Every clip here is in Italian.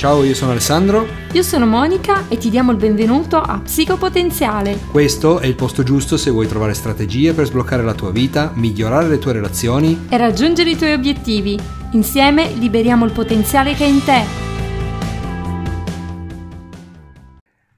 Ciao, io sono Alessandro. Io sono Monica e ti diamo il benvenuto a Psicopotenziale. Questo è il posto giusto se vuoi trovare strategie per sbloccare la tua vita, migliorare le tue relazioni e raggiungere i tuoi obiettivi. Insieme liberiamo il potenziale che è in te.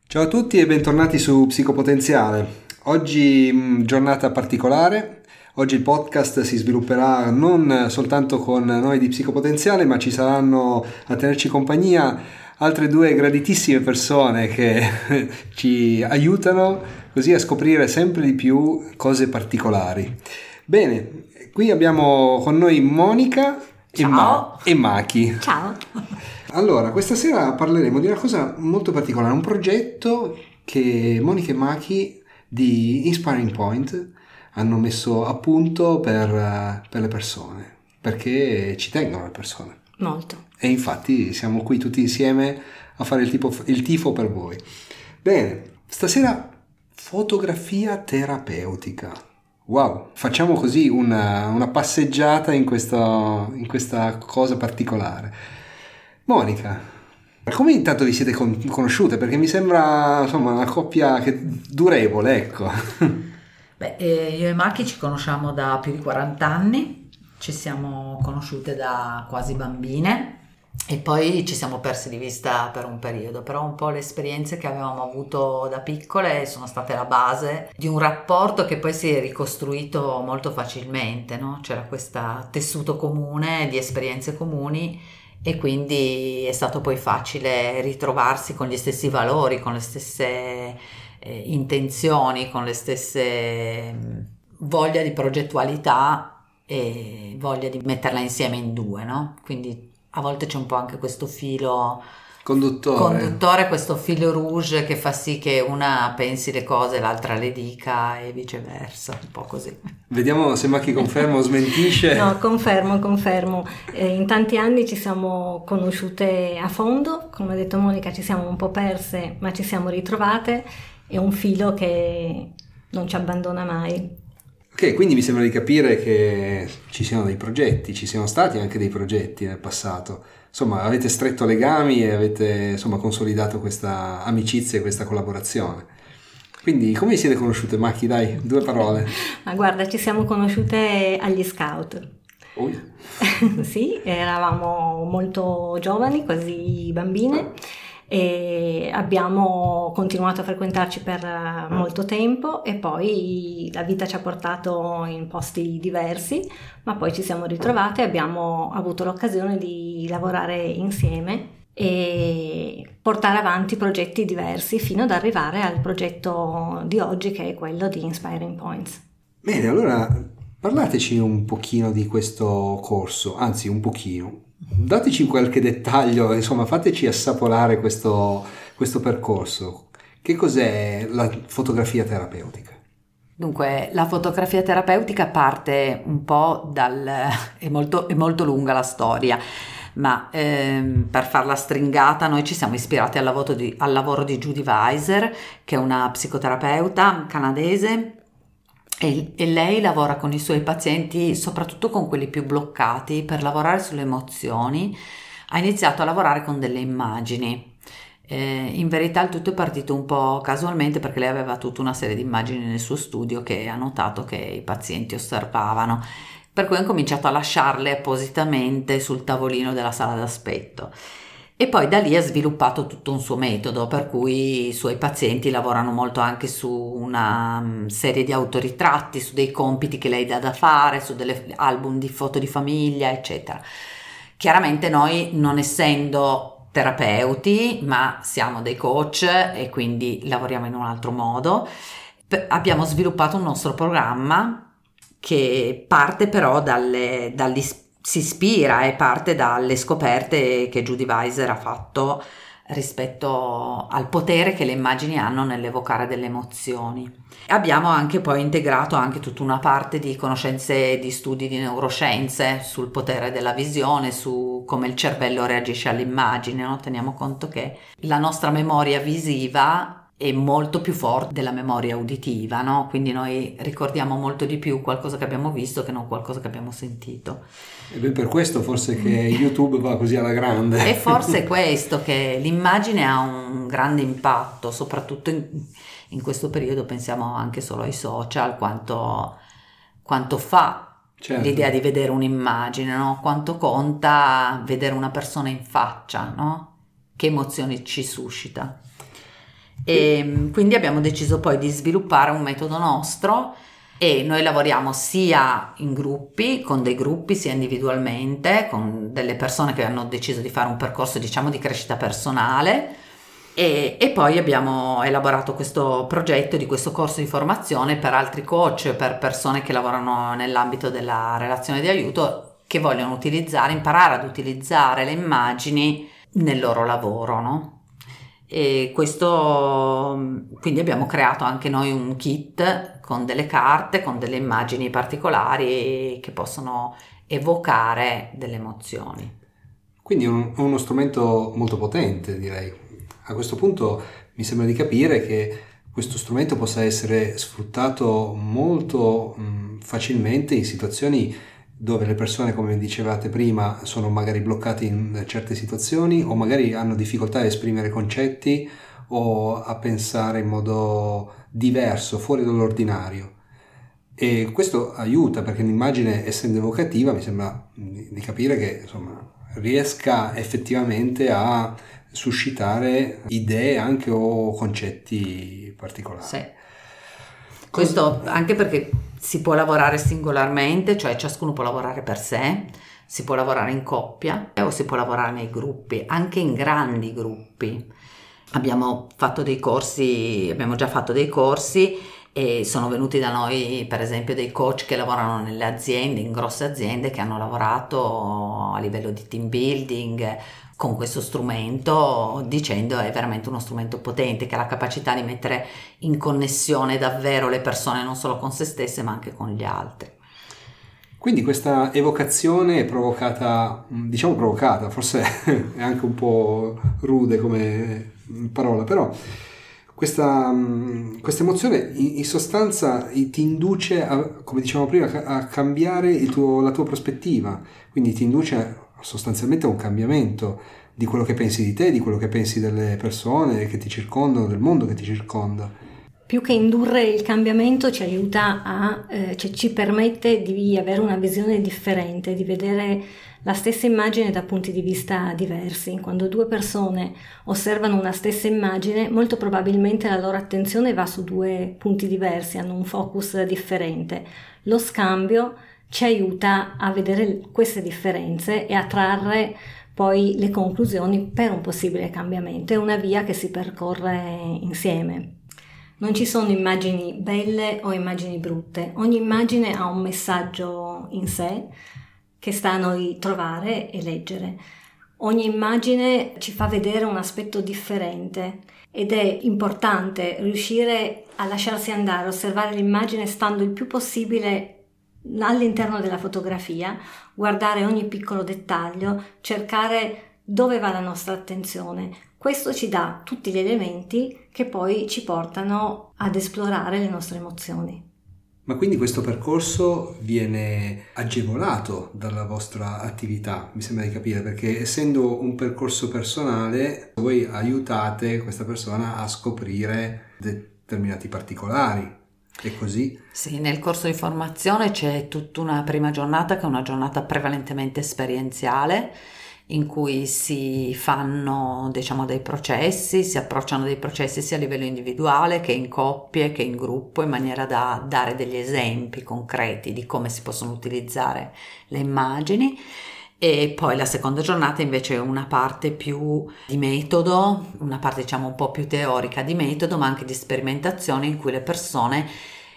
Ciao a tutti e bentornati su Psicopotenziale. Oggi mm, giornata particolare, Oggi il podcast si svilupperà non soltanto con noi di Psicopotenziale, ma ci saranno a tenerci compagnia altre due graditissime persone che ci aiutano così a scoprire sempre di più cose particolari. Bene, qui abbiamo con noi Monica e, Ma- e Maki. Ciao. Allora, questa sera parleremo di una cosa molto particolare, un progetto che Monica e Maki di Inspiring Point hanno messo a punto per, per le persone, perché ci tengono le persone. Molto. E infatti siamo qui tutti insieme a fare il, tipo, il tifo per voi. Bene, stasera fotografia terapeutica. Wow, facciamo così una, una passeggiata in, questo, in questa cosa particolare. Monica, come intanto vi siete con- conosciute? Perché mi sembra insomma una coppia che, durevole, ecco. Beh, eh, io e Marchi ci conosciamo da più di 40 anni, ci siamo conosciute da quasi bambine e poi ci siamo persi di vista per un periodo, però un po' le esperienze che avevamo avuto da piccole sono state la base di un rapporto che poi si è ricostruito molto facilmente, no? c'era questo tessuto comune di esperienze comuni e quindi è stato poi facile ritrovarsi con gli stessi valori, con le stesse eh, intenzioni, con le stesse mm, voglia di progettualità e voglia di metterla insieme in due, no? Quindi a volte c'è un po' anche questo filo conduttore. conduttore, questo filo rouge che fa sì che una pensi le cose e l'altra le dica e viceversa, un po' così. Vediamo se Macchi conferma o smentisce. No, confermo, confermo. Eh, in tanti anni ci siamo conosciute a fondo, come ha detto Monica ci siamo un po' perse ma ci siamo ritrovate è un filo che non ci abbandona mai. Ok, quindi mi sembra di capire che ci siano dei progetti, ci siano stati anche dei progetti nel passato. Insomma, avete stretto legami e avete insomma, consolidato questa amicizia e questa collaborazione. Quindi, come vi siete conosciute, Macchi? Dai, due parole. Ma guarda, ci siamo conosciute agli scout. Oh. sì, eravamo molto giovani, quasi bambine e abbiamo continuato a frequentarci per eh, molto tempo e poi la vita ci ha portato in posti diversi, ma poi ci siamo ritrovate e abbiamo avuto l'occasione di lavorare insieme e portare avanti progetti diversi fino ad arrivare al progetto di oggi che è quello di Inspiring Points. Bene, allora parlateci un pochino di questo corso, anzi un pochino dateci qualche dettaglio, insomma, fateci assaporare questo, questo percorso. Che cos'è la fotografia terapeutica? Dunque, la fotografia terapeutica parte un po' dal... è molto, è molto lunga la storia, ma ehm, per farla stringata noi ci siamo ispirati al lavoro, di, al lavoro di Judy Weiser, che è una psicoterapeuta canadese e, e, lei lavora con i suoi pazienti, soprattutto con quelli più bloccati, per lavorare sulle emozioni. Ha iniziato a lavorare con delle immagini. Eh, in verità il tutto è partito un po' casualmente perché lei aveva tutta una serie di immagini nel suo studio che ha notato che i pazienti osservavano. Per cui ha cominciato a lasciarle appositamente sul tavolino della sala d'aspetto e poi da lì ha sviluppato tutto un suo metodo, per cui i suoi pazienti lavorano molto anche su una mm, serie di autoritratti, su dei compiti che lei dà da fare, su degli album di foto di famiglia, eccetera. Chiaramente noi, non essendo terapeuti, ma siamo dei coach e quindi lavoriamo in un altro modo, abbiamo sviluppato un nostro programma che parte però dalle, dagli si ispira e parte dalle scoperte che Judy Weiser ha fatto rispetto al potere che le immagini hanno nell'evocare delle emozioni. Abbiamo anche poi integrato anche tutta una parte di conoscenze di studi di neuroscienze sul potere della visione, su come il cervello reagisce all'immagine. No? Teniamo conto che la nostra memoria visiva è molto più forte della memoria uditiva, no? Quindi noi ricordiamo molto di più qualcosa che abbiamo visto che non qualcosa che abbiamo sentito. E beh, per questo forse che YouTube va così alla grande. E forse è questo che l'immagine ha un grande impatto, soprattutto in, in questo periodo pensiamo anche solo ai social, quanto, quanto fa certo. l'idea di vedere un'immagine, no? quanto conta vedere una persona in faccia, no? che emozioni ci suscita. E quindi abbiamo deciso poi di sviluppare un metodo nostro e noi lavoriamo sia in gruppi, con dei gruppi, sia individualmente, con delle persone che hanno deciso di fare un percorso diciamo di crescita personale e, e, poi abbiamo elaborato questo progetto di questo corso di formazione per altri coach, per persone che lavorano nell'ambito della relazione di aiuto che vogliono utilizzare, imparare ad utilizzare le immagini nel loro lavoro, no? E questo, quindi abbiamo creato anche noi un kit con delle carte, con delle immagini particolari che possono evocare delle emozioni. Quindi è un, uno strumento molto potente, direi. A questo punto mi sembra di capire che questo strumento possa essere sfruttato molto mh, facilmente in situazioni dove le persone, come dicevate prima, sono magari bloccate in certe situazioni o magari hanno difficoltà a esprimere concetti o a pensare in modo diverso, fuori dall'ordinario. E questo aiuta perché l'immagine, essendo evocativa, mi sembra di capire che insomma, riesca effettivamente a suscitare idee anche o concetti particolari. Sì. Questo anche perché si può lavorare singolarmente, cioè ciascuno può lavorare per sé, si può lavorare in coppia o si può lavorare nei gruppi, anche in grandi gruppi. Abbiamo fatto dei corsi, abbiamo già fatto dei corsi e sono venuti da noi per esempio dei coach che lavorano nelle aziende, in grosse aziende che hanno lavorato a livello di team building con questo strumento dicendo è veramente uno strumento potente che ha la capacità di mettere in connessione davvero le persone non solo con se stesse ma anche con gli altri. Quindi questa evocazione è provocata, diciamo provocata, forse è anche un po' rude come parola, però questa, questa emozione in, sostanza ti induce, a, come dicevamo prima, a cambiare tuo, la tua prospettiva, quindi ti induce sostanzialmente un cambiamento di quello che pensi di te, di quello che pensi delle persone che ti circondano, del mondo che ti circonda. Più che indurre il cambiamento ci aiuta a, eh, cioè ci permette di avere una visione differente, di vedere la stessa immagine da punti di vista diversi. Quando due persone osservano una stessa immagine, molto probabilmente la loro attenzione va su due punti diversi, hanno un focus differente. Lo scambio ci aiuta a vedere queste differenze e a trarre poi le conclusioni per un possibile cambiamento. È una via che si percorre insieme. Non ci sono immagini belle o immagini brutte, ogni immagine ha un messaggio in sé che sta a noi trovare e leggere. Ogni immagine ci fa vedere un aspetto differente ed è importante riuscire a lasciarsi andare, osservare l'immagine stando il più possibile all'interno della fotografia, guardare ogni piccolo dettaglio, cercare dove va la nostra attenzione. Questo ci dà tutti gli elementi che poi ci portano ad esplorare le nostre emozioni. Ma quindi questo percorso viene agevolato dalla vostra attività, mi sembra di capire, perché essendo un percorso personale, voi aiutate questa persona a scoprire determinati particolari è così? Sì, nel corso di formazione c'è tutta una prima giornata che è una giornata prevalentemente esperienziale in cui si fanno diciamo dei processi, si approcciano dei processi sia a livello individuale che in coppie che in gruppo in maniera da dare degli esempi concreti di come si possono utilizzare le immagini e poi la seconda giornata invece è una parte più di metodo, una parte diciamo un po' più teorica di metodo, ma anche di sperimentazione in cui le persone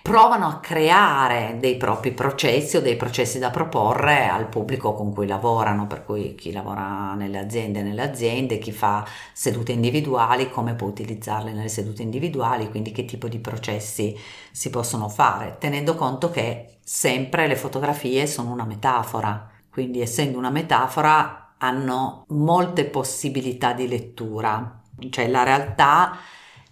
provano a creare dei propri processi o dei processi da proporre al pubblico con cui lavorano, per cui chi lavora nelle aziende, nelle aziende, chi fa sedute individuali, come può utilizzarle nelle sedute individuali, quindi che tipo di processi si possono fare, tenendo conto che sempre le fotografie sono una metafora quindi essendo una metafora hanno molte possibilità di lettura, cioè la realtà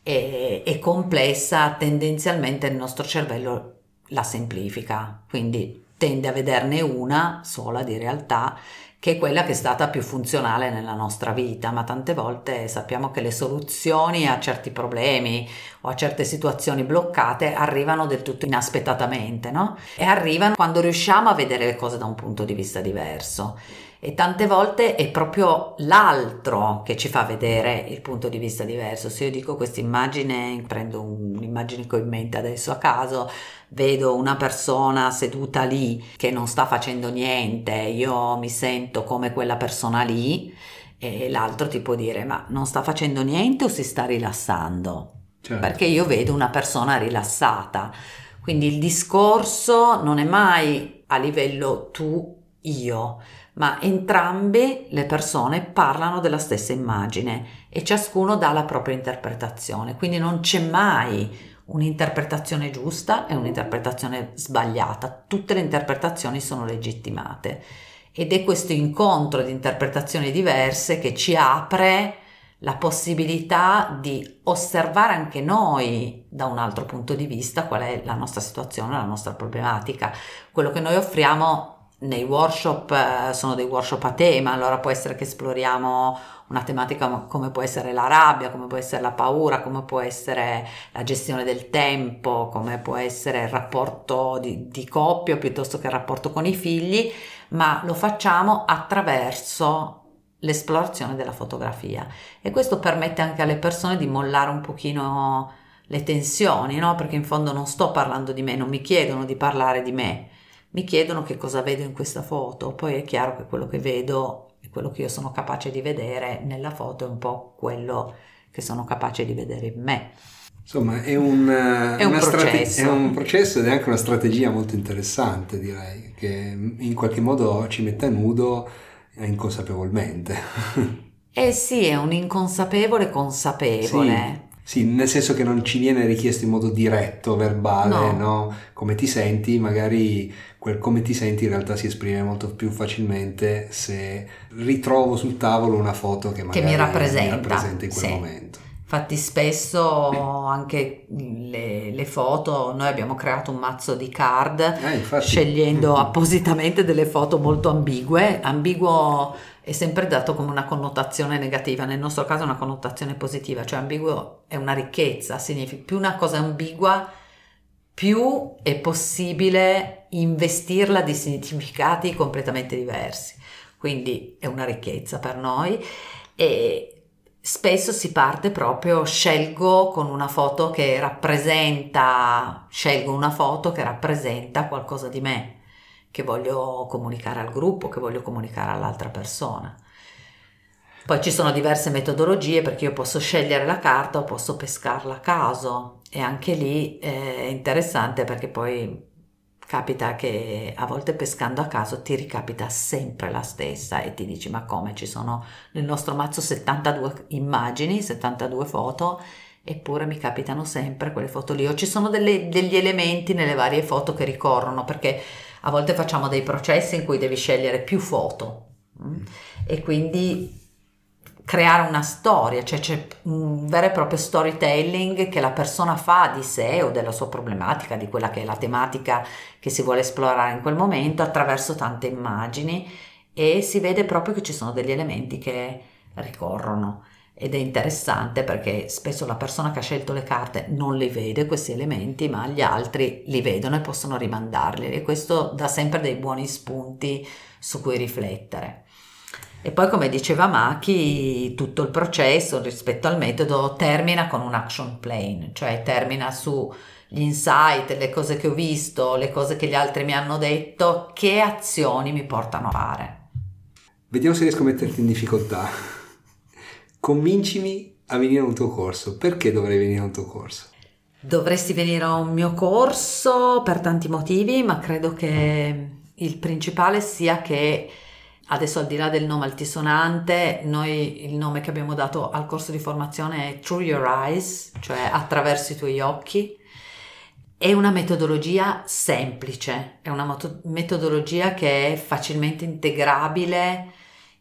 è, è complessa, tendenzialmente il nostro cervello la semplifica, quindi tende a vederne una sola di realtà che è quella che è stata più funzionale nella nostra vita, ma tante volte sappiamo che le soluzioni a certi problemi o a certe situazioni bloccate arrivano del tutto inaspettatamente, no? E arrivano quando riusciamo a vedere le cose da un punto di vista diverso. E tante volte è proprio l'altro che ci fa vedere il punto di vista diverso. Se io dico questa immagine, prendo un'immagine che ho in mente adesso a caso, vedo una persona seduta lì che non sta facendo niente, io mi sento come quella persona lì e l'altro ti può dire ma non sta facendo niente o si sta rilassando? Certo. Perché io vedo una persona rilassata. Quindi il discorso non è mai a livello tu, io, ma entrambe le persone parlano della stessa immagine e ciascuno dà la propria interpretazione, quindi non c'è mai un'interpretazione giusta e un'interpretazione sbagliata, tutte le interpretazioni sono legittimate. Ed è questo incontro di interpretazioni diverse che ci apre la possibilità di osservare anche noi da un altro punto di vista qual è la nostra situazione, la nostra problematica. Quello che noi offriamo nei workshop eh, sono dei workshop a tema, allora può essere che esploriamo una tematica come può essere la rabbia, come può essere la paura, come può essere la gestione del tempo, come può essere il rapporto di, di coppia piuttosto che il rapporto con i figli, ma lo facciamo attraverso l'esplorazione della fotografia e questo permette anche alle persone di mollare un pochino le tensioni, no? Perché in fondo non sto parlando di me, non mi chiedono di parlare di me, mi chiedono che cosa vedo in questa foto, poi è chiaro che quello che vedo e quello che io sono capace di vedere nella foto è un po' quello che sono capace di vedere in me. Insomma, è un, è un, strate- è un processo ed è anche una strategia molto interessante, direi, che in qualche modo ci mette a nudo inconsapevolmente. Eh sì, è un inconsapevole consapevole. Sì, nel senso che non ci viene richiesto in modo diretto, verbale, no. no? Come ti senti, magari quel come ti senti in realtà si esprime molto più facilmente se ritrovo sul tavolo una foto che magari che mi rappresenta, mi rappresenta in quel sì. momento. Infatti spesso anche le, le, foto, noi abbiamo creato un mazzo di card eh, scegliendo appositamente delle foto molto ambigue, ambiguo è sempre dato come una connotazione negativa, nel nostro caso è una connotazione positiva, cioè ambiguo è una ricchezza, significa più una cosa ambigua, più è possibile investirla di significati completamente diversi. Quindi è una ricchezza per noi. E spesso si parte proprio scelgo con una foto che rappresenta, scelgo una foto che rappresenta qualcosa di me che voglio comunicare al gruppo, che voglio comunicare all'altra persona. Poi ci sono diverse metodologie perché io posso scegliere la carta o posso pescarla a caso e anche lì è interessante perché poi capita che a volte pescando a caso ti ricapita sempre la stessa e ti dici ma come ci sono nel nostro mazzo 72 immagini, 72 foto eppure mi capitano sempre quelle foto lì o ci sono delle, degli elementi nelle varie foto che ricorrono perché a volte facciamo dei processi in cui devi scegliere più foto mm? e quindi creare una storia, cioè c'è un vero e proprio storytelling che la persona fa di sé o della sua problematica, di quella che è la tematica che si vuole esplorare in quel momento attraverso tante immagini e si vede proprio che ci sono degli elementi che ricorrono ed è interessante perché spesso la persona che ha scelto le carte non li vede questi elementi, ma gli altri li vedono e possono rimandarli e questo dà sempre dei buoni spunti su cui riflettere. E poi, come diceva Maki, tutto il processo rispetto al metodo termina con un action plan, cioè termina su gli insight, le cose che ho visto, le cose che gli altri mi hanno detto, che azioni mi portano a fare. Vediamo se riesco a metterti in difficoltà convincimi a venire a un tuo corso. Perché dovrei venire a un tuo corso? Dovresti venire a un mio corso per tanti motivi, ma credo che il principale sia che adesso al di là del nome altisonante, noi il nome che abbiamo dato al corso di formazione è Through Your Eyes, cioè attraverso i tuoi occhi. È una metodologia semplice, è una metodologia che è facilmente integrabile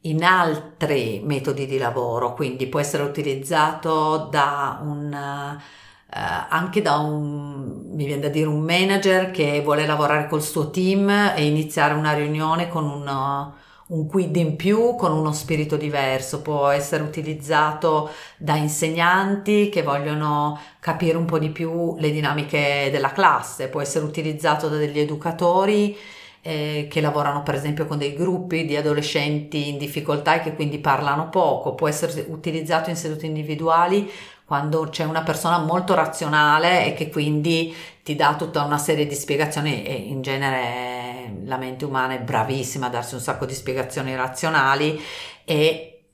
in altri metodi di lavoro, quindi può essere utilizzato da un, eh, anche da un, mi viene da dire, un manager che vuole lavorare col suo team e iniziare una riunione con un, un quid in più, con uno spirito diverso, può essere utilizzato da insegnanti che vogliono capire un po' di più le dinamiche della classe, può essere utilizzato da degli educatori eh, che lavorano per esempio con dei gruppi di adolescenti in difficoltà e che quindi parlano poco, può essere utilizzato in sedute individuali quando c'è una persona molto razionale e che quindi ti dà tutta una serie di spiegazioni e in genere la mente umana è bravissima a darsi un sacco di spiegazioni razionali e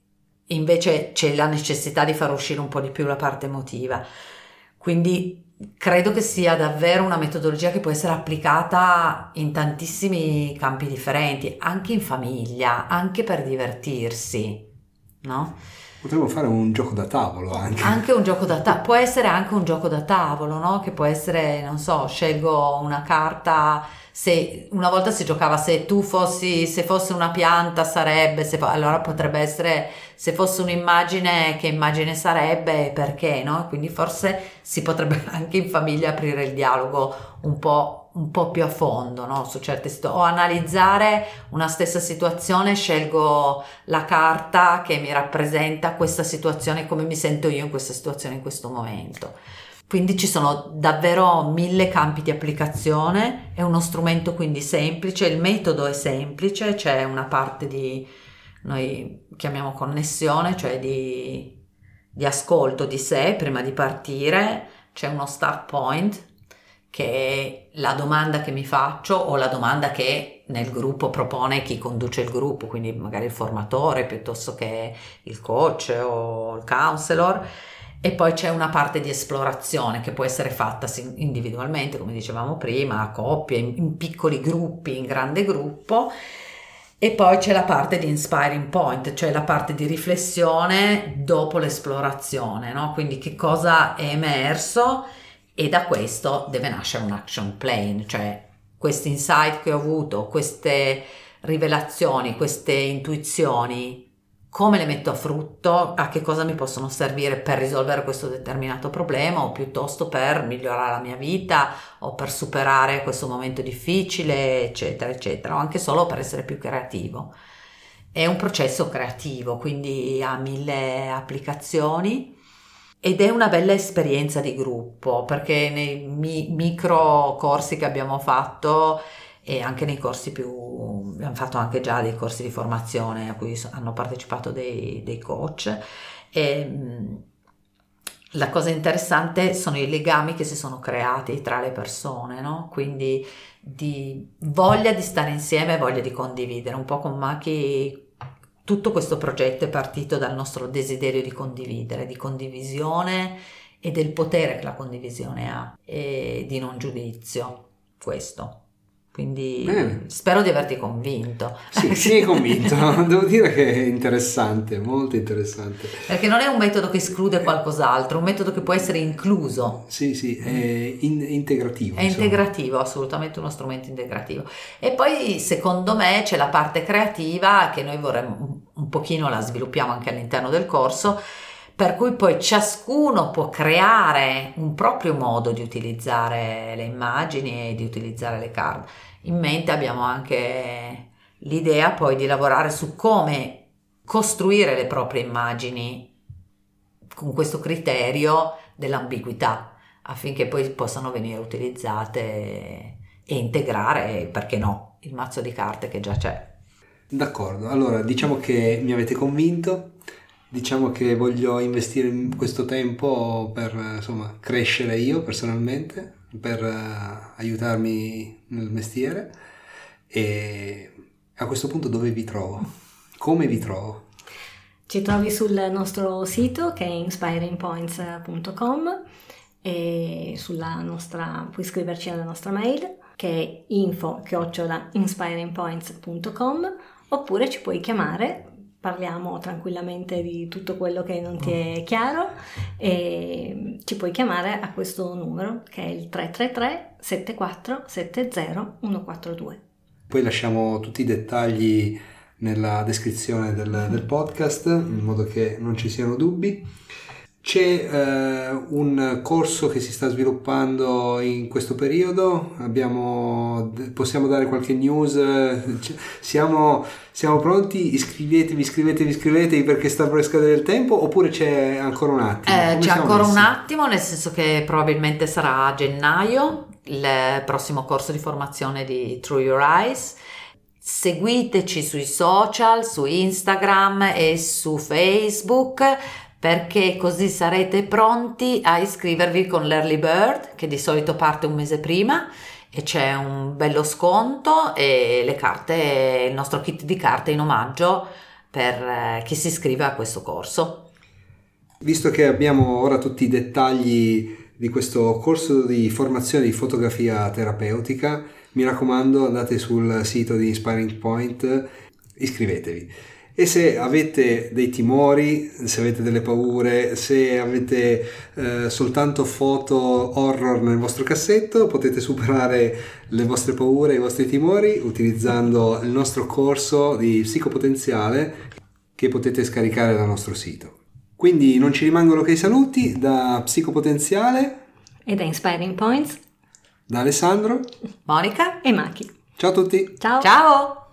invece c'è la necessità di far uscire un po' di più la parte emotiva. Quindi credo che sia davvero una metodologia che può essere applicata in tantissimi campi differenti, anche in famiglia, anche per divertirsi, no? Potremmo fare un gioco da tavolo anche. Anche un gioco da tavolo, può essere anche un gioco da tavolo, no? Che può essere, non so, scelgo una carta se una volta si giocava se tu fossi, se fosse una pianta sarebbe, se, allora potrebbe essere, se fosse un'immagine, che immagine sarebbe, perché, no? Quindi forse si potrebbe anche in famiglia aprire il dialogo un po', un po più a fondo, no? Su certe situazioni, o analizzare una stessa situazione, scelgo la carta che mi rappresenta questa situazione, come mi sento io in questa situazione in questo momento. Quindi ci sono davvero mille campi di applicazione, è uno strumento quindi semplice, il metodo è semplice, c'è una parte di, noi chiamiamo connessione, cioè di, di ascolto di sé prima di partire, c'è uno start point che è la domanda che mi faccio o la domanda che nel gruppo propone chi conduce il gruppo, quindi magari il formatore piuttosto che il coach o il counselor e poi c'è una parte di esplorazione che può essere fatta individualmente, come dicevamo prima, a coppie, in, piccoli gruppi, in grande gruppo. E poi c'è la parte di inspiring point, cioè la parte di riflessione dopo l'esplorazione, no? Quindi che cosa è emerso e da questo deve nascere un action plan, cioè questi insight che ho avuto, queste rivelazioni, queste intuizioni come le metto a frutto, a che cosa mi possono servire per risolvere questo determinato problema o piuttosto per migliorare la mia vita o per superare questo momento difficile, eccetera, eccetera, o anche solo per essere più creativo. È un processo creativo, quindi ha mille applicazioni ed è una bella esperienza di gruppo perché nei mi- micro corsi che abbiamo fatto e anche nei corsi più, abbiamo fatto anche già dei corsi di formazione a cui hanno partecipato dei, dei coach e la cosa interessante sono i legami che si sono creati tra le persone, no? quindi di voglia di stare insieme, voglia di condividere, un po' con Maki tutto questo progetto è partito dal nostro desiderio di condividere, di condivisione e del potere che la condivisione ha e di non giudizio, questo. Quindi Bene. spero di averti convinto. Sì, sì, convinto. Devo dire che è interessante, molto interessante. Perché non è un metodo che esclude qualcos'altro, è un metodo che può essere incluso. Sì, sì, è in- integrativo. È insomma. integrativo, assolutamente uno strumento integrativo. E poi secondo me c'è la parte creativa che noi vorremmo un pochino la sviluppiamo anche all'interno del corso per cui poi ciascuno può creare un proprio modo di utilizzare le immagini e di utilizzare le card. In mente abbiamo anche l'idea poi di lavorare su come costruire le proprie immagini con questo criterio dell'ambiguità affinché poi possano venire utilizzate e integrare, perché no, il mazzo di carte che già c'è. D'accordo, allora diciamo che mi avete convinto diciamo che voglio investire in questo tempo per insomma, crescere io personalmente, per uh, aiutarmi nel mestiere e a questo punto dove vi trovo? Come vi trovo? Ci trovi sul nostro sito che è inspiringpoints.com e sulla nostra, puoi scriverci alla nostra mail che è info-inspiringpoints.com oppure ci puoi chiamare parliamo tranquillamente di tutto quello che non ti è chiaro e ci puoi chiamare a questo numero che è il 333 74 70 142. Poi lasciamo tutti i dettagli nella descrizione del, del podcast in modo che non ci siano dubbi. C'è eh, un corso che si sta sviluppando in questo periodo, Abbiamo, possiamo dare qualche news, siamo, siamo, pronti, iscrivetevi, iscrivetevi, iscrivetevi perché sta per scadere il tempo oppure c'è ancora un attimo? Eh, c'è ancora messi? un attimo, nel senso che probabilmente sarà a gennaio il prossimo corso di formazione di True Your Eyes. Seguiteci sui social, su Instagram e su Facebook perché così sarete pronti a iscrivervi con l'early bird che di solito parte un mese prima e c'è un bello sconto e le carte, il nostro kit di carte in omaggio per eh, chi si iscrive a questo corso. Visto che abbiamo ora tutti i dettagli di questo corso di formazione di fotografia terapeutica, mi raccomando andate sul sito di Inspiring Point, iscrivetevi. E se avete dei timori, se avete delle paure, se avete eh, soltanto foto horror nel vostro cassetto, potete superare le vostre paure, i vostri timori utilizzando il nostro corso di psicopotenziale che potete scaricare dal nostro sito. Quindi non ci rimangono che i saluti da Psicopotenziale e da Inspiring Points, da Alessandro, Monica e Maki. Ciao a tutti. Ciao. Ciao.